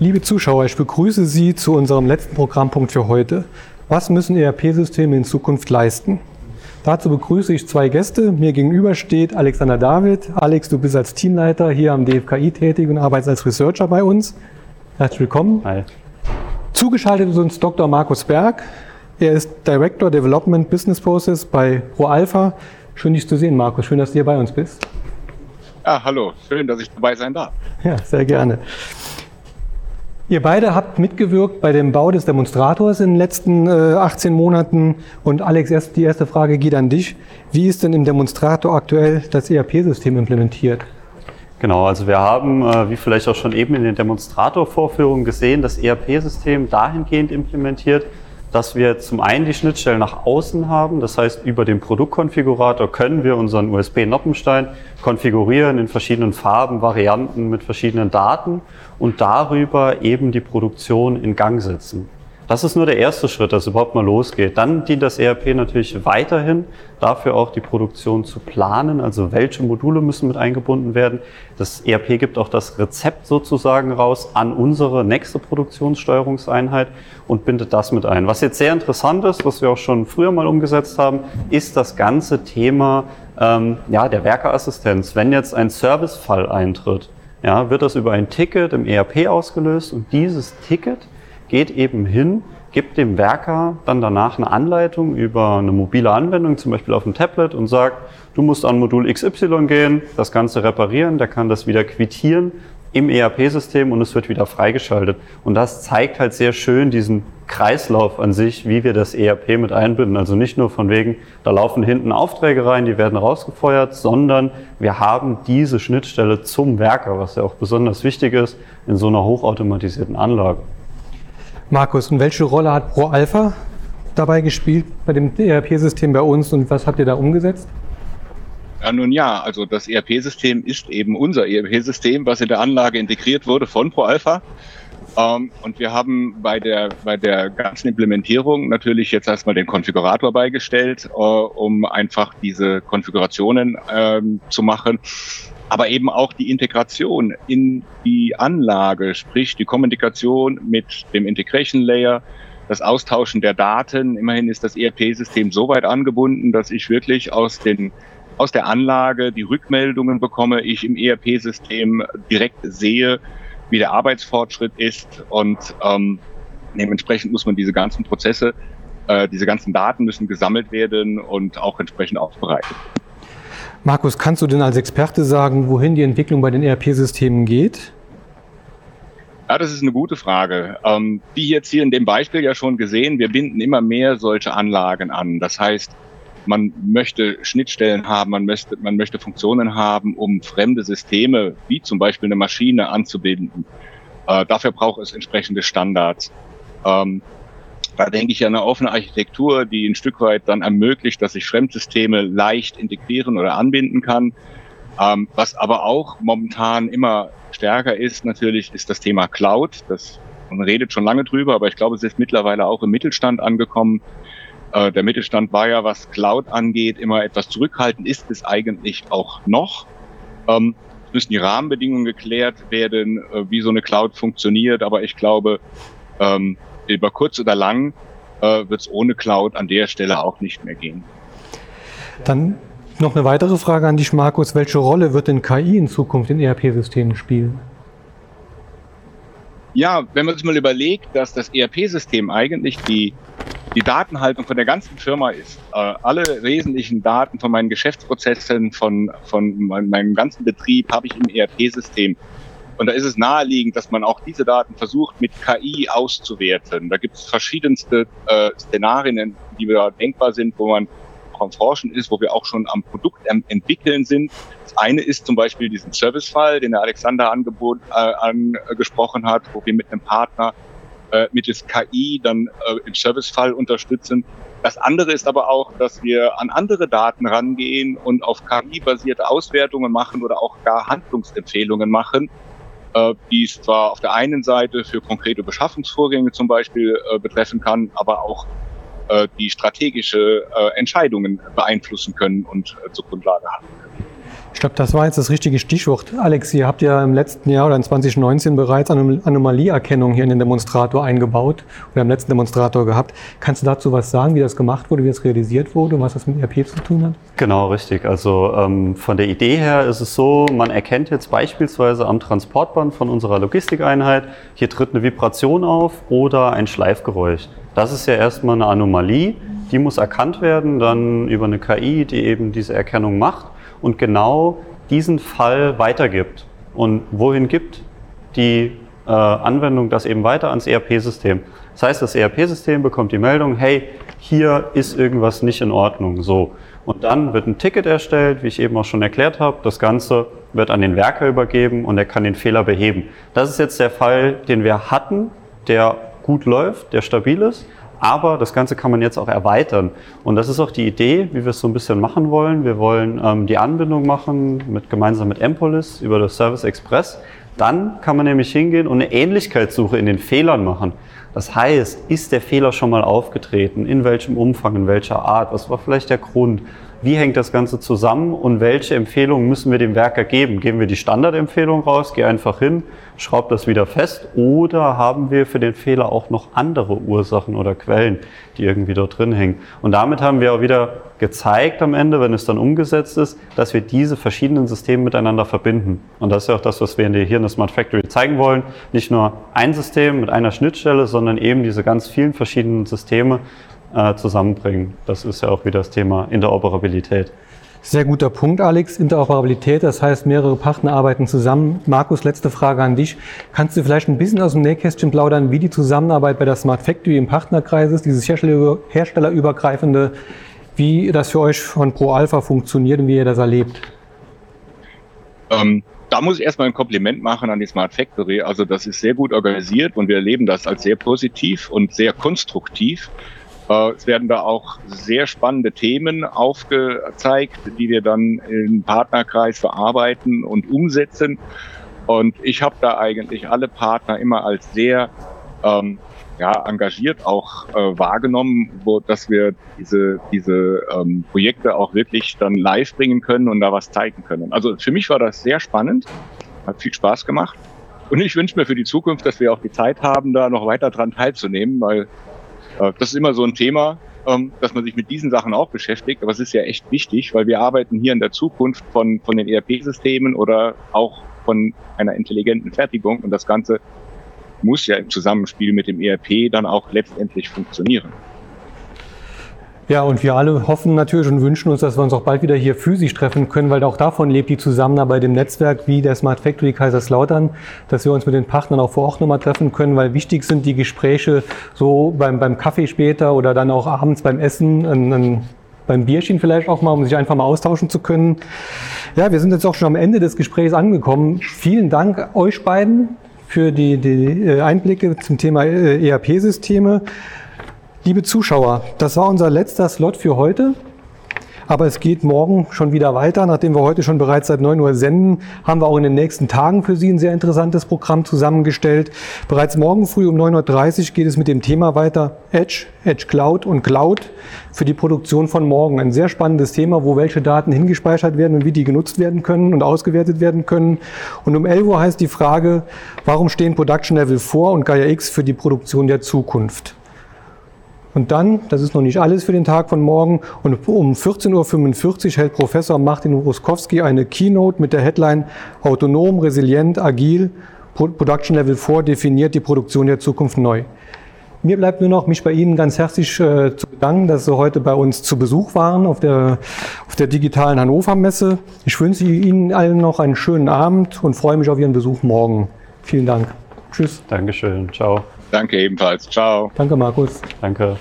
Liebe Zuschauer, ich begrüße Sie zu unserem letzten Programmpunkt für heute. Was müssen ERP-Systeme in Zukunft leisten? Dazu begrüße ich zwei Gäste. Mir gegenüber steht Alexander David. Alex, du bist als Teamleiter hier am DFKI tätig und arbeitest als Researcher bei uns. Herzlich willkommen. Hi. Zugeschaltet ist uns Dr. Markus Berg. Er ist Director Development Business Process bei ProAlpha. Schön, dich zu sehen, Markus. Schön, dass du hier bei uns bist. Ja, hallo. Schön, dass ich dabei sein darf. Ja, sehr gerne. Ihr beide habt mitgewirkt bei dem Bau des Demonstrators in den letzten äh, 18 Monaten. Und Alex, erst die erste Frage geht an dich. Wie ist denn im Demonstrator aktuell das ERP-System implementiert? Genau, also wir haben, äh, wie vielleicht auch schon eben in den Demonstrator-Vorführungen gesehen, das ERP-System dahingehend implementiert, dass wir zum einen die Schnittstellen nach außen haben. Das heißt, über den Produktkonfigurator können wir unseren USB-Noppenstein konfigurieren in verschiedenen Farben, Varianten mit verschiedenen Daten und darüber eben die Produktion in Gang setzen. Das ist nur der erste Schritt, dass es überhaupt mal losgeht. Dann dient das ERP natürlich weiterhin dafür auch die Produktion zu planen, also welche Module müssen mit eingebunden werden. Das ERP gibt auch das Rezept sozusagen raus an unsere nächste Produktionssteuerungseinheit und bindet das mit ein. Was jetzt sehr interessant ist, was wir auch schon früher mal umgesetzt haben, ist das ganze Thema ähm, ja, der Werkeassistenz. Wenn jetzt ein Servicefall eintritt, ja, wird das über ein Ticket im ERP ausgelöst und dieses Ticket geht eben hin, gibt dem Werker dann danach eine Anleitung über eine mobile Anwendung, zum Beispiel auf dem Tablet und sagt, du musst an Modul XY gehen, das Ganze reparieren, der kann das wieder quittieren im ERP-System und es wird wieder freigeschaltet. Und das zeigt halt sehr schön diesen Kreislauf an sich, wie wir das ERP mit einbinden. Also nicht nur von wegen, da laufen hinten Aufträge rein, die werden rausgefeuert, sondern wir haben diese Schnittstelle zum Werker, was ja auch besonders wichtig ist in so einer hochautomatisierten Anlage. Markus, und welche Rolle hat ProAlpha dabei gespielt bei dem ERP-System bei uns und was habt ihr da umgesetzt? Ja, nun ja, also das ERP-System ist eben unser ERP-System, was in der Anlage integriert wurde von ProAlpha. Ähm, und wir haben bei der, bei der ganzen Implementierung natürlich jetzt erstmal den Konfigurator beigestellt, äh, um einfach diese Konfigurationen ähm, zu machen aber eben auch die Integration in die Anlage, sprich die Kommunikation mit dem Integration Layer, das Austauschen der Daten. Immerhin ist das ERP-System so weit angebunden, dass ich wirklich aus den aus der Anlage die Rückmeldungen bekomme, ich im ERP-System direkt sehe, wie der Arbeitsfortschritt ist und ähm, dementsprechend muss man diese ganzen Prozesse, äh, diese ganzen Daten müssen gesammelt werden und auch entsprechend aufbereitet. Markus, kannst du denn als Experte sagen, wohin die Entwicklung bei den ERP-Systemen geht? Ja, das ist eine gute Frage. Ähm, wie jetzt hier in dem Beispiel ja schon gesehen, wir binden immer mehr solche Anlagen an. Das heißt, man möchte Schnittstellen haben, man möchte, man möchte Funktionen haben, um fremde Systeme, wie zum Beispiel eine Maschine, anzubinden. Äh, dafür braucht es entsprechende Standards. Ähm, da denke ich an eine offene Architektur, die ein Stück weit dann ermöglicht, dass ich Fremdsysteme leicht integrieren oder anbinden kann. Ähm, was aber auch momentan immer stärker ist, natürlich, ist das Thema Cloud. Das, man redet schon lange drüber, aber ich glaube, es ist mittlerweile auch im Mittelstand angekommen. Äh, der Mittelstand war ja, was Cloud angeht, immer etwas zurückhaltend, ist es eigentlich auch noch. Ähm, müssen die Rahmenbedingungen geklärt werden, äh, wie so eine Cloud funktioniert, aber ich glaube, ähm, über kurz oder lang äh, wird es ohne Cloud an der Stelle auch nicht mehr gehen. Dann noch eine weitere Frage an dich, Markus. Welche Rolle wird denn KI in Zukunft in ERP-Systemen spielen? Ja, wenn man sich mal überlegt, dass das ERP-System eigentlich die, die Datenhaltung von der ganzen Firma ist, äh, alle wesentlichen Daten von meinen Geschäftsprozessen, von, von meinem ganzen Betrieb habe ich im ERP-System. Und da ist es naheliegend, dass man auch diese Daten versucht, mit KI auszuwerten. Da gibt es verschiedenste äh, Szenarien, die da denkbar sind, wo man am Forschen ist, wo wir auch schon am Produkt entwickeln sind. Das eine ist zum Beispiel diesen Servicefall, den der Alexander angebot, äh, angesprochen hat, wo wir mit einem Partner äh, mittels KI dann äh, im Servicefall unterstützen. Das andere ist aber auch, dass wir an andere Daten rangehen und auf KI-basierte Auswertungen machen oder auch gar Handlungsempfehlungen machen, die es zwar auf der einen Seite für konkrete Beschaffungsvorgänge zum Beispiel äh, betreffen kann, aber auch äh, die strategische äh, Entscheidungen beeinflussen können und äh, zur Grundlage haben können. Ich glaube, das war jetzt das richtige Stichwort. Alex, ihr habt ja im letzten Jahr oder in 2019 bereits eine Anomalieerkennung hier in den Demonstrator eingebaut oder im letzten Demonstrator gehabt. Kannst du dazu was sagen, wie das gemacht wurde, wie das realisiert wurde und was das mit ERP zu tun hat? Genau, richtig. Also ähm, von der Idee her ist es so, man erkennt jetzt beispielsweise am Transportband von unserer Logistikeinheit, hier tritt eine Vibration auf oder ein Schleifgeräusch. Das ist ja erstmal eine Anomalie, die muss erkannt werden, dann über eine KI, die eben diese Erkennung macht und genau diesen Fall weitergibt. Und wohin gibt die äh, Anwendung das eben weiter ans ERP-System? Das heißt, das ERP-System bekommt die Meldung, hey, hier ist irgendwas nicht in Ordnung. So. Und dann wird ein Ticket erstellt, wie ich eben auch schon erklärt habe. Das Ganze wird an den Werker übergeben und er kann den Fehler beheben. Das ist jetzt der Fall, den wir hatten, der gut läuft, der stabil ist. Aber das Ganze kann man jetzt auch erweitern. Und das ist auch die Idee, wie wir es so ein bisschen machen wollen. Wir wollen ähm, die Anbindung machen mit, gemeinsam mit Empolis über das Service Express. Dann kann man nämlich hingehen und eine Ähnlichkeitssuche in den Fehlern machen. Das heißt, ist der Fehler schon mal aufgetreten? In welchem Umfang? In welcher Art? Was war vielleicht der Grund? Wie hängt das Ganze zusammen und welche Empfehlungen müssen wir dem Werker geben? Geben wir die Standardempfehlung raus, geh einfach hin, schraub das wieder fest oder haben wir für den Fehler auch noch andere Ursachen oder Quellen, die irgendwie dort drin hängen? Und damit haben wir auch wieder gezeigt am Ende, wenn es dann umgesetzt ist, dass wir diese verschiedenen Systeme miteinander verbinden. Und das ist ja auch das, was wir hier in der Smart Factory zeigen wollen. Nicht nur ein System mit einer Schnittstelle, sondern eben diese ganz vielen verschiedenen Systeme, äh, zusammenbringen. Das ist ja auch wieder das Thema Interoperabilität. Sehr guter Punkt, Alex. Interoperabilität, das heißt, mehrere Partner arbeiten zusammen. Markus, letzte Frage an dich. Kannst du vielleicht ein bisschen aus dem Nähkästchen plaudern, wie die Zusammenarbeit bei der Smart Factory im Partnerkreis ist, dieses herstellerübergreifende, wie das für euch von Pro Alpha funktioniert und wie ihr das erlebt? Ähm, da muss ich erstmal ein Kompliment machen an die Smart Factory. Also das ist sehr gut organisiert und wir erleben das als sehr positiv und sehr konstruktiv. Äh, es werden da auch sehr spannende Themen aufgezeigt, die wir dann im Partnerkreis verarbeiten und umsetzen. Und ich habe da eigentlich alle Partner immer als sehr ähm, ja, engagiert auch äh, wahrgenommen, wo, dass wir diese, diese ähm, Projekte auch wirklich dann live bringen können und da was zeigen können. Also für mich war das sehr spannend, hat viel Spaß gemacht. Und ich wünsche mir für die Zukunft, dass wir auch die Zeit haben, da noch weiter dran teilzunehmen, weil das ist immer so ein Thema, ähm, dass man sich mit diesen Sachen auch beschäftigt. Aber es ist ja echt wichtig, weil wir arbeiten hier in der Zukunft von, von den ERP-Systemen oder auch von einer intelligenten Fertigung. Und das Ganze muss ja im Zusammenspiel mit dem ERP dann auch letztendlich funktionieren. Ja, und wir alle hoffen natürlich und wünschen uns, dass wir uns auch bald wieder hier physisch treffen können, weil auch davon lebt die Zusammenarbeit im Netzwerk wie der Smart Factory Kaiserslautern, dass wir uns mit den Partnern auch vor Ort nochmal treffen können, weil wichtig sind die Gespräche so beim, beim Kaffee später oder dann auch abends beim Essen, an, an, beim Bierchen vielleicht auch mal, um sich einfach mal austauschen zu können. Ja, wir sind jetzt auch schon am Ende des Gesprächs angekommen. Vielen Dank euch beiden für die, die äh, Einblicke zum Thema äh, ERP-Systeme. Liebe Zuschauer, das war unser letzter Slot für heute. Aber es geht morgen schon wieder weiter. Nachdem wir heute schon bereits seit 9 Uhr senden, haben wir auch in den nächsten Tagen für Sie ein sehr interessantes Programm zusammengestellt. Bereits morgen früh um 9.30 Uhr geht es mit dem Thema weiter Edge, Edge Cloud und Cloud für die Produktion von morgen. Ein sehr spannendes Thema, wo welche Daten hingespeichert werden und wie die genutzt werden können und ausgewertet werden können. Und um 11 Uhr heißt die Frage, warum stehen Production Level 4 und Gaia X für die Produktion der Zukunft? Und dann, das ist noch nicht alles für den Tag von morgen, und um 14.45 Uhr hält Professor Martin Ruskowski eine Keynote mit der Headline Autonom, resilient, agil, Production Level 4 definiert die Produktion der Zukunft neu. Mir bleibt nur noch, mich bei Ihnen ganz herzlich äh, zu bedanken, dass Sie heute bei uns zu Besuch waren auf der, auf der digitalen Hannover Messe. Ich wünsche Ihnen allen noch einen schönen Abend und freue mich auf Ihren Besuch morgen. Vielen Dank. Tschüss. Dankeschön. Ciao. Danke ebenfalls. Ciao. Danke, Markus. Danke.